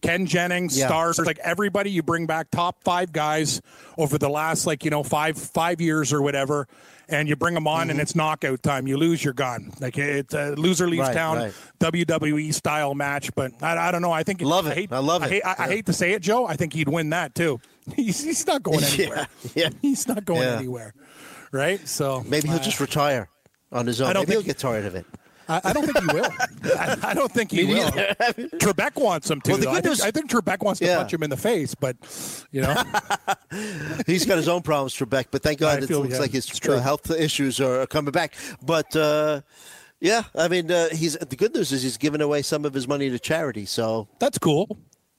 Ken Jennings, Yeah. stars, like everybody, you bring back top five guys over the last like you know five five years or whatever, and you bring them on, and it's knockout time. You lose, you're gone. Like it's a loser leaves Mm-hmm. Right, town, right. WWE style match. But I, I don't know. I think Love it. I, hate, I love I it. hate, I, I hate to say it, Joe. I think he'd win that too. He's, he's not going anywhere. yeah. He's not going Yeah. anywhere. Right. So Maybe he'll uh, just retire on his own. I don't Maybe he'll get tired of it. I, I don't think he will. I, I don't think he will. Trebek wants him to. Well, the though. I, good think, news- I think Trebek wants to Yeah. punch him in the face, but you know. He's got his own problems, Trebek, but thank I God it feel- looks yeah, like his uh, health issues are coming back. But uh, yeah, I mean, uh, he's the good news is he's giving away some of his money to charity. So That's cool.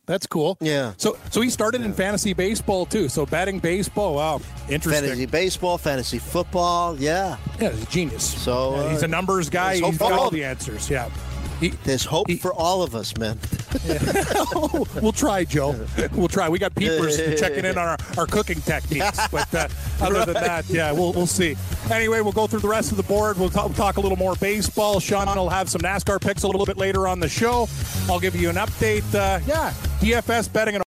That's cool. Yeah. So so he started in fantasy baseball too. So batting baseball. Wow, interesting. fantasy baseball, fantasy football, yeah. Yeah, he's a genius. So Yeah, uh, he's a numbers guy. He's got all the answers. Yeah. He, There's hope for all of us, man. we'll try, Joe. We'll try. We got peepers checking in on our, our cooking techniques, but uh, other than that, yeah, we'll we'll see. Anyway, we'll go through the rest of the board. We'll talk, we'll talk a little more baseball. Sean will have some NASCAR picks a little bit later on the show. I'll give you an update. Uh, yeah, DFS betting and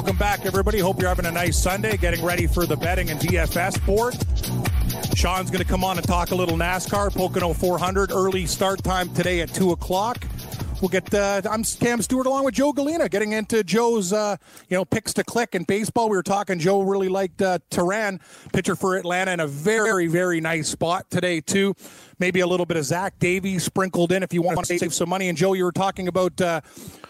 Welcome back, everybody. Hope you're having a nice Sunday, getting ready for the betting and DFS board. Sean's going to come on and talk a little NASCAR, Pocono 400, early start time today at 2 o'clock. We'll get. Uh, I'm Cam Stewart along with Joe Galena, getting into Joe's, uh, you know, picks to click in baseball. We were talking. Joe really liked uh, Teheran, pitcher for Atlanta, in a very, very nice spot today too. Maybe a little bit of Zach Davies sprinkled in if you want to save some money. And Joe, you were talking about uh,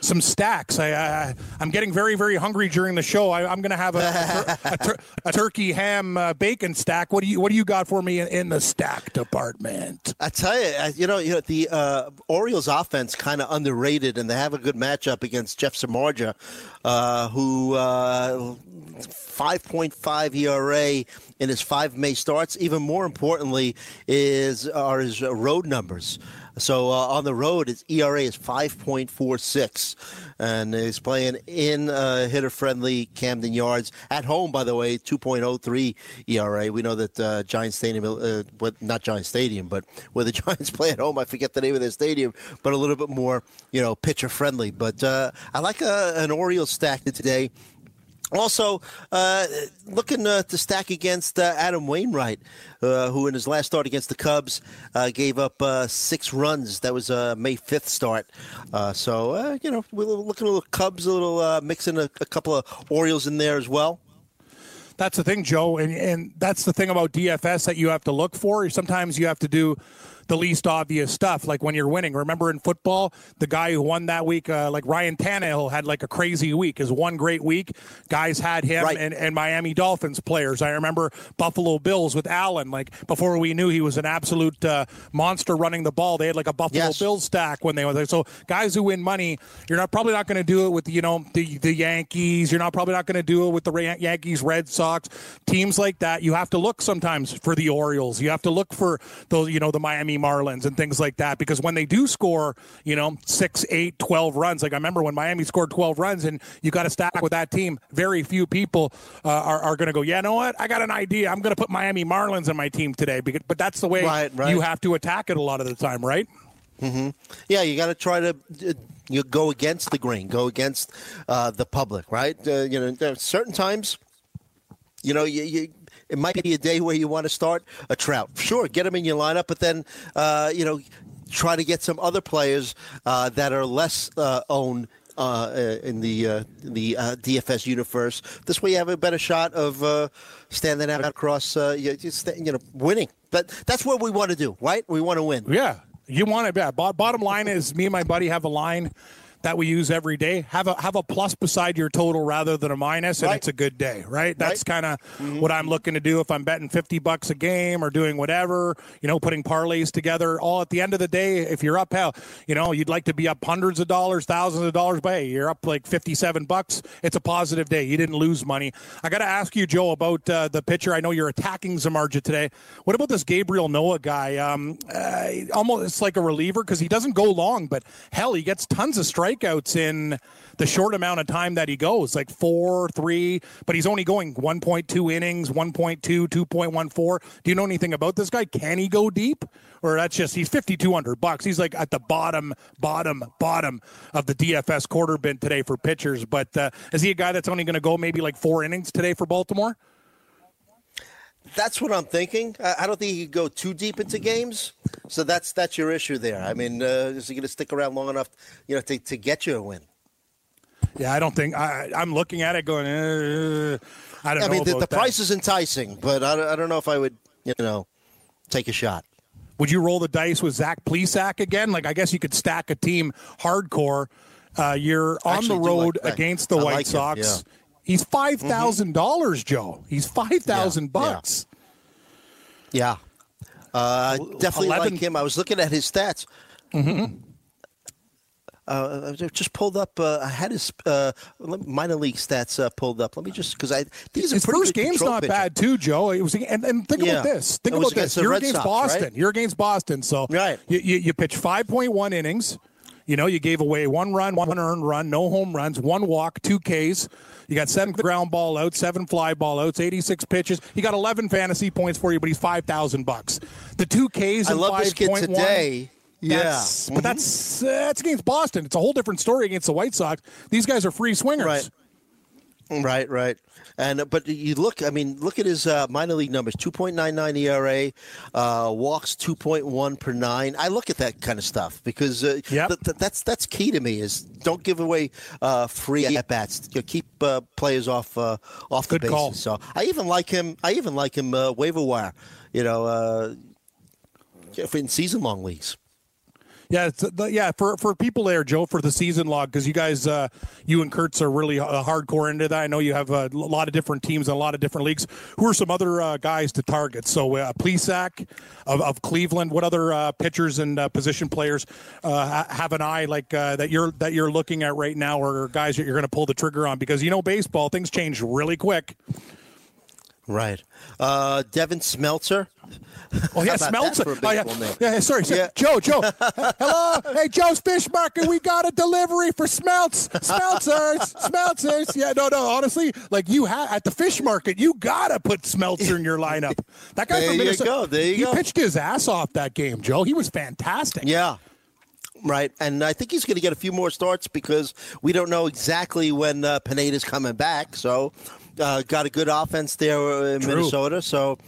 some stacks. I, I, I'm getting very, very hungry during the show. I, I'm going to have a, a, tur- a, tur- a turkey ham uh, bacon stack. What do you What do you got for me in, in the stack department? I tell you, you know, you know the uh, Orioles offense kind of underrated, and they have a good matchup against Jeff Samardzija, uh, who uh, 5.5 ERA in his five May starts. Even more importantly, is are his uh, road numbers. So uh, on the road, his ERA is 5.46, and he's playing in uh, hitter-friendly Camden Yards. At home, by the way, 2.03 ERA. We know that uh, Giant Stadium, uh, not Giant Stadium, but where the Giants play at home. I forget the name of their stadium, but a little bit more, you know, pitcher-friendly. But uh, I like a, an Orioles stack today. Also, uh, looking uh, to stack against uh, Adam Wainwright, uh, who in his last start against the Cubs uh, gave up uh, six runs. That was a May 5th start. So, you know, we're looking at little Cubs, a little mixing a, a couple of Orioles in there as well. That's the thing, Joe, and and that's the thing about DFS that you have to look for. Sometimes you have to do the least obvious stuff, like when you're winning. Remember in football, the guy who won that week, uh, like Ryan Tannehill, had like a crazy week. His one great week, guys had him, Right. and, and Miami Dolphins players. I remember Buffalo Bills with Allen. Like before we knew he was an absolute uh, monster running the ball, they had like a Buffalo Yes. Bills stack when they were there. So guys who win money, you're not probably not going to do it with you know the the Yankees. You're not probably not going to do it with the Yankees, Red Sox, teams like that. You have to look sometimes for the Orioles. You have to look for those you know the Miami Marlins and things like that because when they do score, you know, six, eight, 12 runs, like I remember when Miami scored 12 runs and you got to stack with that team, very few people uh, are, are going to go, yeah, you know what? I got an idea. I'm going to put Miami Marlins in my team today. Because, but that's the way Right, right. you have to attack it a lot of the time, right? hmm Yeah, you got to try to uh, you go against the grain, go against uh, the public, right? Uh, you know, there are certain times, you know, you, you it might be a day where you want to start a Trout. Sure, get him in your lineup, but then uh, you know, try to get some other players uh, that are less uh, owned. Uh, uh, in the uh, the uh, DFS universe, this way you have a better shot of uh, standing out across, uh, you, you know, winning. But that's what we want to do, right? We want to win. Yeah, you want it. Yeah. Bottom line is, me and my buddy have a line that we use every day. Have a have a plus beside your total rather than a minus, and Right. it's a good day, right? That's kind of Mm-hmm. what I'm looking to do if I'm betting fifty bucks a game or doing whatever. You know, putting parlays together. All at the end of the day, if you're up, hell, you know, you'd like to be up hundreds of dollars, thousands of dollars, but hey, you're up like fifty-seven bucks. It's a positive day. You didn't lose money. I got to ask you, Joe, about uh, the pitcher. I know you're attacking Samardzija today. What about this Gabriel Ynoa guy? Um, uh, almost it's like a reliever because he doesn't go long, but hell, he gets tons of strikeouts in the short amount of time that he goes, like four, three, but he's only going 1.2 innings, 1.2, 2.14. Do you know anything about this guy? Can he go deep? Or that's just he's 5200 bucks. He's like at the bottom, bottom, bottom of the DFS quarter bin today for pitchers. But uh, is he a guy that's only going to go maybe like four innings today for Baltimore? That's what I'm thinking. I, don't think he could go too deep into games. So that's that's your issue there. I mean, uh, is he going to stick around long enough, you know, to, to get you a win? Yeah, I don't think I, I'm looking at it going. Uh, I don't know. I mean, the, the price is enticing, but I, don't- I don't know if I would, you know, take a shot. Would you roll the dice with Zach Plesac again? Like, I guess you could stack a team hardcore. Uh, you're on Actually the road like against the I White like Sox. yeah. He's five dollars, Joe. He's five thousand Yeah, yeah. bucks. Yeah. Uh, definitely 11 like him. I was looking at his stats. Mm-hmm. Uh, I just pulled up. Uh, I had his uh, minor league stats uh, pulled up. Let me just because I these are His pretty first good game's not pitcher. bad too, Joe. It was, and, and think Yeah. about this. Think about this. You're Red against Sox, Boston. right? You're against Boston. So Right. you, you, you pitch five point one innings. You know, you gave away one run, one earned run, no home runs, one walk, two Ks. You got seven ground ball outs, seven fly ball outs, 86 pitches. He got 11 fantasy points for you, but he's 5,000 bucks. The two Ks I love this kid 5.1, today. Yeah. Mhm. But that's, uh, that's against Boston. It's a whole different story against the White Sox. These guys are free swingers. Right. Right, right, and uh, but you look. I mean, look at his uh, minor league numbers: two point nine nine ERA, uh, walks two point one per nine. I look at that kind of stuff because uh, Yep. th- th- that's that's key to me. Is don't give away uh, free at bats. You know, keep uh, players off uh, off the Good bases. call. So I even like him. I even like him uh, waiver wire. You know, uh, in season long leagues. Yeah, the, yeah. For for people there, Joe, for the season log, because you guys, uh, you and Kurtz are really uh, hardcore into that. I know you have a lot of different teams and a lot of different leagues. Who are some other uh, guys to target? So, uh, Plesac of, of Cleveland. What other uh, pitchers and uh, position players ha- have an eye like that you're that you're looking at right now, or guys that you're going to pull the trigger on? Because you know, baseball things change really quick. Right. Uh, Devin Smelter. Oh yeah, How about that Smeltzer. for a Oh, yeah. yeah, sorry, sorry. Yeah. Joe, Joe. Hello, hey, Joe's Fish Market. We got a delivery for Smelts, smelters, Smeltzers. Yeah, no, no. Honestly, like you have at the fish market, you gotta put Smeltzer in your lineup. That guy There from you Minnesota, go, there you he go. pitched his ass off that game, Joe. He was fantastic. Yeah. Right, and I think he's going to get a few more starts because we don't know exactly when uh, Pineda's coming back. So, uh, got a good offense there in True. Minnesota. So,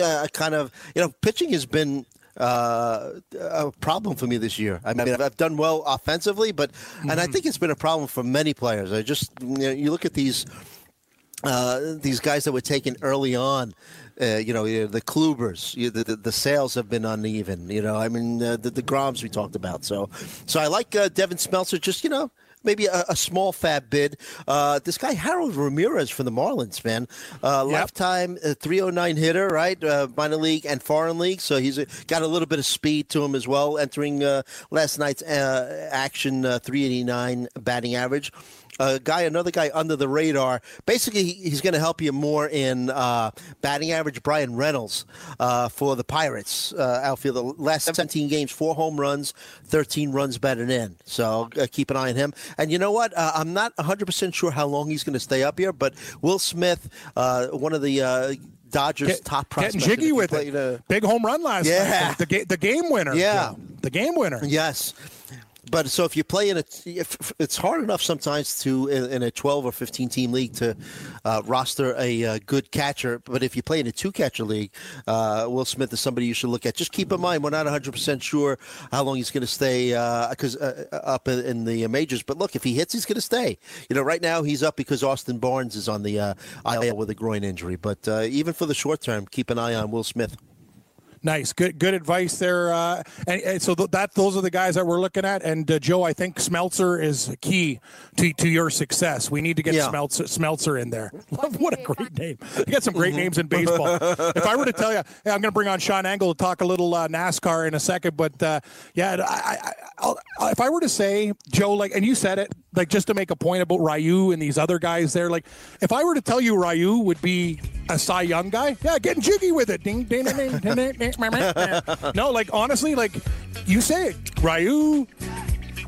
uh, kind of, you know, pitching has been uh, a problem for me this year. I mean, I've- done well offensively, but and I think it's been a problem for many players. I just, you, know, you look at these uh, these guys that were taken early on, uh, you know, uh, the Klubers, you, the, the the sales have been uneven. You know, I mean, uh, the the Groms we talked about. So, so I like uh, Devin Smeltzer. Just you know. Maybe a, a small fab bid. Uh, this guy Harold Ramirez from the Marlins, man, uh, Yep. lifetime uh, 309 hitter, right? Uh, minor league and foreign league, so he's got a little bit of speed to him as well. Entering uh, last night's uh, action, uh, 389 batting average. A guy, another guy under the radar. Basically, he's going to help you more in uh, batting average. Bryan Reynolds uh, for the Pirates uh, outfielder. Last 17 games, four home runs, 13 runs batted in. So uh, keep an eye on him. And you know what? Uh, I'm not 100% sure how long he's going to stay up here, but Will Smith, uh, one of the uh, Dodgers' Get- top getting jiggy with it. uh, Big home run last Yeah. night. The, the game winner. Yeah. the game winner. Yes. But so if you play in a, it's hard enough sometimes to in, a 12 or 15 team league to uh, roster a uh, good catcher. But if you play in a two catcher league, uh, Will Smith is somebody you should look at. Just keep in mind we're not 100 percent sure how long he's going to stay because uh, up in, the majors. But look, if he hits, he's going to stay. You know, right now he's up because Austin Barnes is on the uh, IL with a groin injury. But uh, even for the short term, keep an eye on Will Smith. Nice, good, good advice there. Uh, and, and so th- that those are the guys that we're looking at. And uh, Joe, I think Smeltzer is key to, to your success. We need to get Yeah. Smeltzer, Smeltzer in there. what a great name! You got some Mm-hmm. great names in baseball. if I were to tell you, hey, I'm going to bring on Sean Angle to talk a little uh, NASCAR in a second. But uh, yeah, I, I, I'll, if I were to say Joe, like, and you said it, like just to make a point about Ryu and these other guys there. Like, if I were to tell you Ryu would be a Cy Young guy, yeah, getting jiggy with it. Ding, ding, ding, ding, ding, ding, ding. No, like honestly, like you say it, Ryu.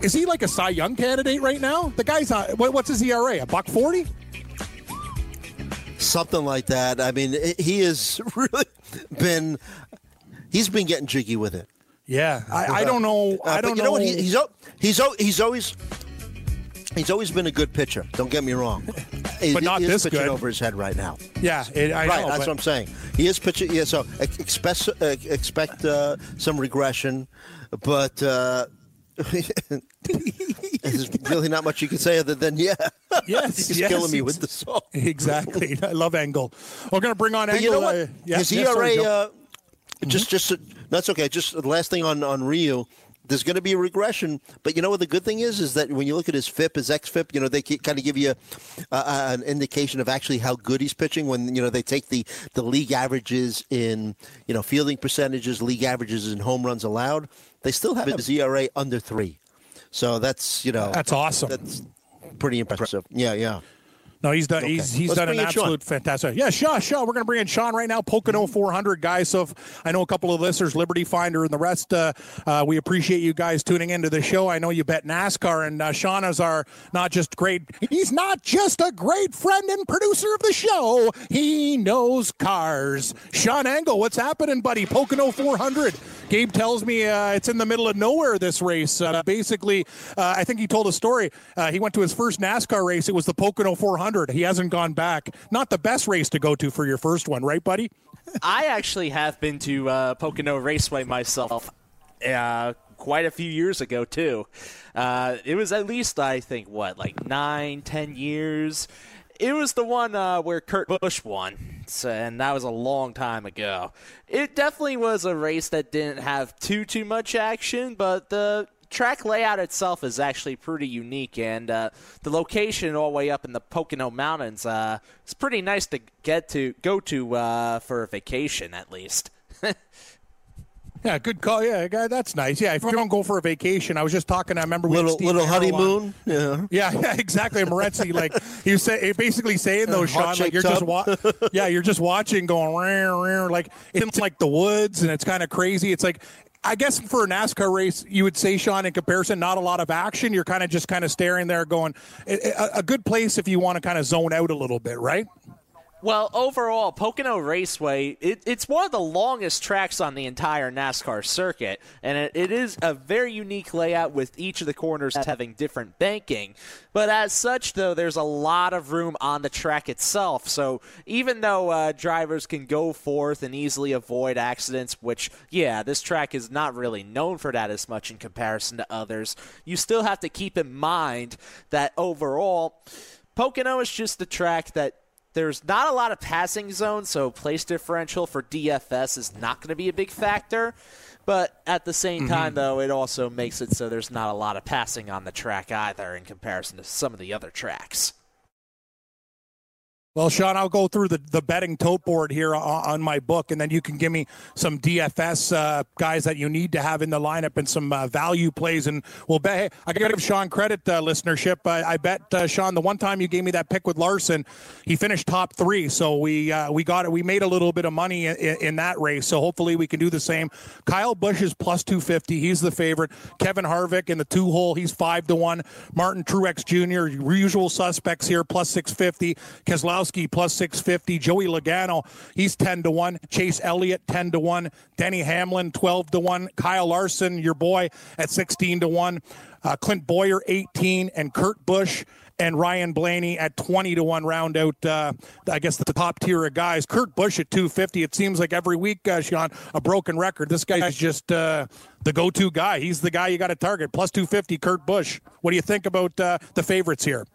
Is he like a Cy Young candidate right now? The guy's not. What, what's his ERA? A buck forty? Something like that. I mean, he has really been. He's been getting jiggy with it. Yeah, I, I don't know. Uh, I don't you know. know. What? He, he's he's he's always he's always been a good pitcher. Don't get me wrong. He- But not he is this pitching good. over his head right now. yeah, it, I right, know. that's but- what I'm saying. He is pitching. Yeah, so expect uh, expect uh, some regression, but uh, there's really not much you can say other than yeah. Yes, he's yes, killing me with the song. Exactly. I love Angle. We're going to bring on But Angle. you know what? uh, yeah, His ERA, sorry, uh, just just that's okay. Just the last thing on on Ryu. There's going to be a regression, but you know what the good thing is is that when you look at his FIP, his xFIP, you know they kind of give you uh, an indication of actually how good he's pitching. When you know they take the the league averages in you know fielding percentages, league averages in home runs allowed, they still have his ERA under three. So that's you know That's awesome. That's pretty impressive. Yeah, yeah. No, he's done. Okay. He's he's Let's done an in Sean. absolute fantastic. Yeah, Shaw, Shaw. We're going to bring in Sean right now. Pocono 400 guys. So if, I know a couple of listeners, Liberty Finder, and the rest. Uh, uh, we appreciate you guys tuning into the show. I know you bet NASCAR, and uh, Sean is our not just great. He's not just a great friend and producer of the show. He knows cars. Sean Angle, what's happening, buddy? Pocono 400. Gabe tells me uh, it's in the middle of nowhere. This race, uh, basically, uh, I think he told a story. Uh, he went to his first NASCAR race. It was the Pocono 400. He hasn't gone back. Not the best race to go to for your first one, right, buddy? I actually have been to uh, Pocono Raceway myself uh, quite a few years ago, too. Uh, it was at least, I think, what, like nine, ten years? It was the one uh, where Kurt Busch won, so, and that was a long time ago. It definitely was a race that didn't have too too much action, but the track layout itself is actually pretty unique, and uh, the location all the way up in the Pocono Mountains uh, is pretty nice to get to go to uh, for a vacation, at least. Yeah, good call. Yeah, guy, that's nice. Yeah, if you don't go for a vacation, I was just talking. I remember we had Little Steve little Merrill on. honeymoon. Yeah. Yeah, yeah, exactly. Moretzi, like he was say, basically saying those, Uh, Sean, like you're just tub. wa- yeah, you're just watching, going rah, rah, like it's like the woods, and it's kind of crazy. It's like. I guess for a NASCAR race, you would say, Sean, in comparison, not a lot of action. You're kind of just kind of staring there, going, a, a good place if you want to kind of zone out a little bit, right? Well, overall, Pocono Raceway, it, it's one of the longest tracks on the entire NASCAR circuit, and it, it is a very unique layout with each of the corners having different banking. But as such, though, there's a lot of room on the track itself. So even though uh, drivers can go forth and easily avoid accidents, which, yeah, this track is not really known for that as much in comparison to others, you still have to keep in mind that overall, Pocono is just a track that there's not a lot of passing zones, so place differential for DFS is not going to be a big factor. But at the same mm-hmm. time, though, it also makes it so there's not a lot of passing on the track either in comparison to some of the other tracks. Well, Sean, I'll go through the, the betting tote board here on, on my book, and then you can give me some DFS uh, guys that you need to have in the lineup and some uh, value plays. And we'll bet. I got to give Sean credit, uh, listenership. I, I bet uh, Sean the one time you gave me that pick with Larson, he finished top three. So we uh, we got it. We made a little bit of money in, in that race. So hopefully we can do the same. Kyle Busch is plus two fifty. He's the favorite. Kevin Harvick in the two hole. He's five to one. Martin Truex Jr. Usual suspects here plus six fifty. Keselowski plus 650. Joey Logano, he's 10 to 1. Chase Elliott 10 to 1. Denny Hamlin 12 to 1. Kyle Larson, your boy, at 16 to 1. Uh, Clint Bowyer 18 and Kurt Busch and Ryan Blaney at 20 to 1 round out, uh, I guess, the top tier of guys. Kurt Busch at 250. It seems like every week, uh, Sean, a broken record. This guy's just uh, the go to guy. He's the guy you got to target. Plus 250, Kurt Busch. What do you think about uh, the favorites here?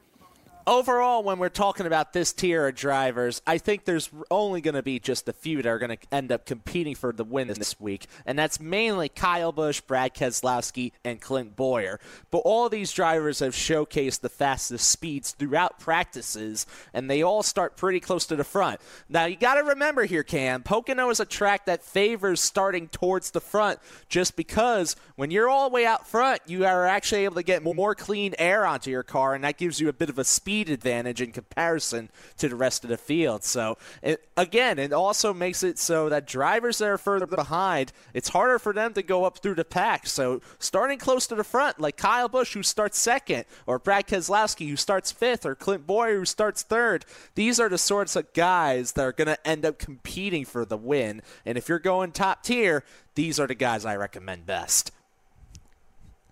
Overall, when we're talking about this tier of drivers, I think there's only going to be just a few that are going to end up competing for the win this week, and that's mainly Kyle Busch, Brad Keselowski, and Clint Bowyer. But all these drivers have showcased the fastest speeds throughout practices, and they all start pretty close to the front. Now, you got to remember here, Cam, Pocono is a track that favors starting towards the front just because when you're all the way out front, you are actually able to get more clean air onto your car, and that gives you a bit of a speed speed advantage in comparison to the rest of the field. So, it, again, it also makes it so that drivers that are further behind, it's harder for them to go up through the pack. So, starting close to the front, like Kyle Busch, who starts second, or Brad Keselowski, who starts fifth, or Clint Bowyer, who starts third, these are the sorts of guys that are going to end up competing for the win. And if you're going top tier, these are the guys I recommend best.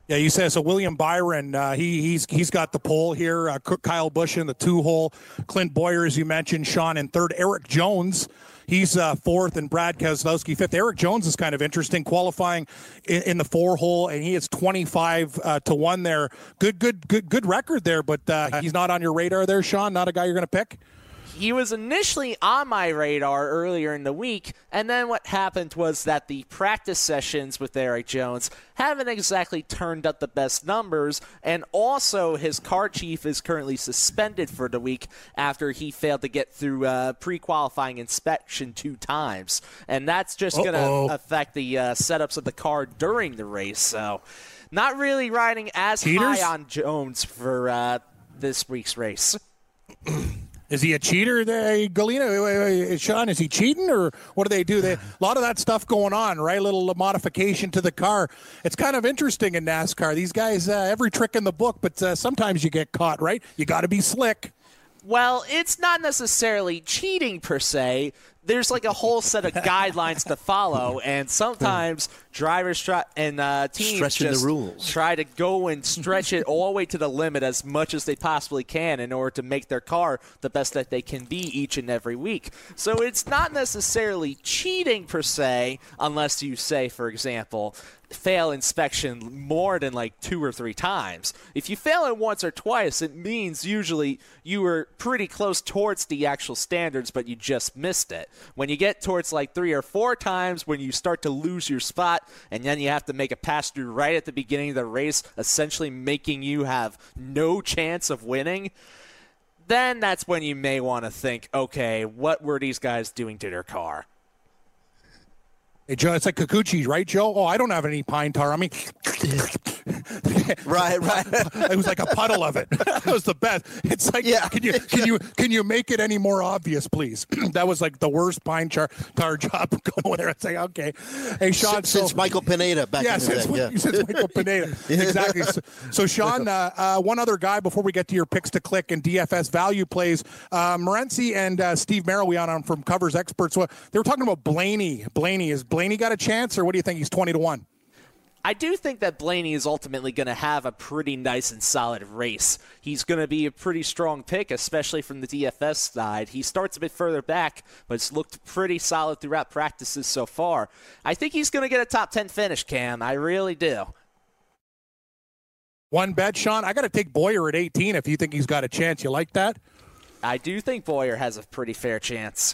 Yeah, you said so. William Byron, uh, he he's he's got the pole here. Uh, Kyle Busch in the two hole. Clint Bowyer, as you mentioned, Sean in third. Erik Jones, he's uh, fourth, and Brad Keselowski fifth. Erik Jones is kind of interesting, qualifying in, in the four hole, and he is twenty five uh, to one there. Good, good, good, good record there, but uh, he's not on your radar there, Sean. Not a guy you're going to pick he was initially on my radar earlier in the week, and then what happened was that the practice sessions with Erik Jones haven't exactly turned up the best numbers, and also his car chief is currently suspended for the week after he failed to get through uh, pre qualifying inspection two times. And that's just going to affect the uh, setups of the car during the race. So, not really riding as Cheaters? high on Jones for uh, this week's race. Is he a cheater, there, Galina? Sean, is he cheating or what do they do? They, a lot of that stuff going on, right? Little modification to the car. It's kind of interesting in NASCAR. These guys, uh, every trick in the book, but uh, sometimes you get caught, right? You got to be slick. Well, it's not necessarily cheating per se. There's like a whole set of guidelines to follow, and sometimes drivers try and uh, teams Stretching the rules. try to go and stretch it all the way to the limit as much as they possibly can in order to make their car the best that they can be each and every week. So it's not necessarily cheating per se, unless you say, for example, fail inspection more than like two or three times. If you fail it once or twice, it means usually you were pretty close towards the actual standards, but you just missed it. When you get towards like three or four times, when you start to lose your spot, and then you have to make a pass through right at the beginning of the race, essentially making you have no chance of winning. Then that's when you may want to think, okay, what were these guys doing to their car? Hey, Joe, it's like Kikuchi, right, Joe? Oh, I don't have any pine tar. I mean, right, right. it was like a puddle of it. that was the best. It's like, Yeah. can you can you can you make it any more obvious, please? that was like the worst pine tar, tar job going there. It's like, okay, hey, Sean. Since, since Michael Pineda back yeah, in the since, day. Yeah. since Michael Pineda. exactly. So, so Sean, uh, uh, one other guy before we get to your picks to click and DFS value plays. Uh, Morency and uh, Steve Merrill, we on from Covers Experts. So they were talking about Blaney. Blaney is Blaney got a chance, or what do you think? He's twenty to one. I do think that Blaney is ultimately going to have a pretty nice and solid race. He's going to be a pretty strong pick, especially from the DFS side. He starts a bit further back, but it's looked pretty solid throughout practices so far. I think he's going to get a top 10 finish, Cam. I really do. One bet, Sean. I got to take Bowyer at eighteen. If you think he's got a chance, you like that? I do think Bowyer has a pretty fair chance.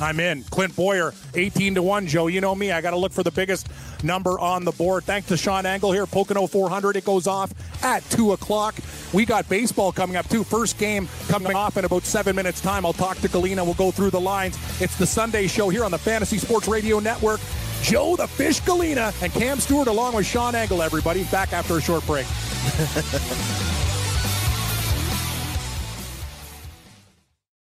I'm in. Clint Bowyer, 18 to 1. Joe, you know me. I got to look for the biggest number on the board. Thanks to Sean Angle here. Pocono 400. It goes off at 2 o'clock. We got baseball coming up, too. First game coming off in about seven minutes' time. I'll talk to Galena. We'll go through the lines. It's the Sunday show here on the Fantasy Sports Radio Network. Joe the Fish Galena and Cam Stewart along with Sean Angle, everybody. Back after a short break.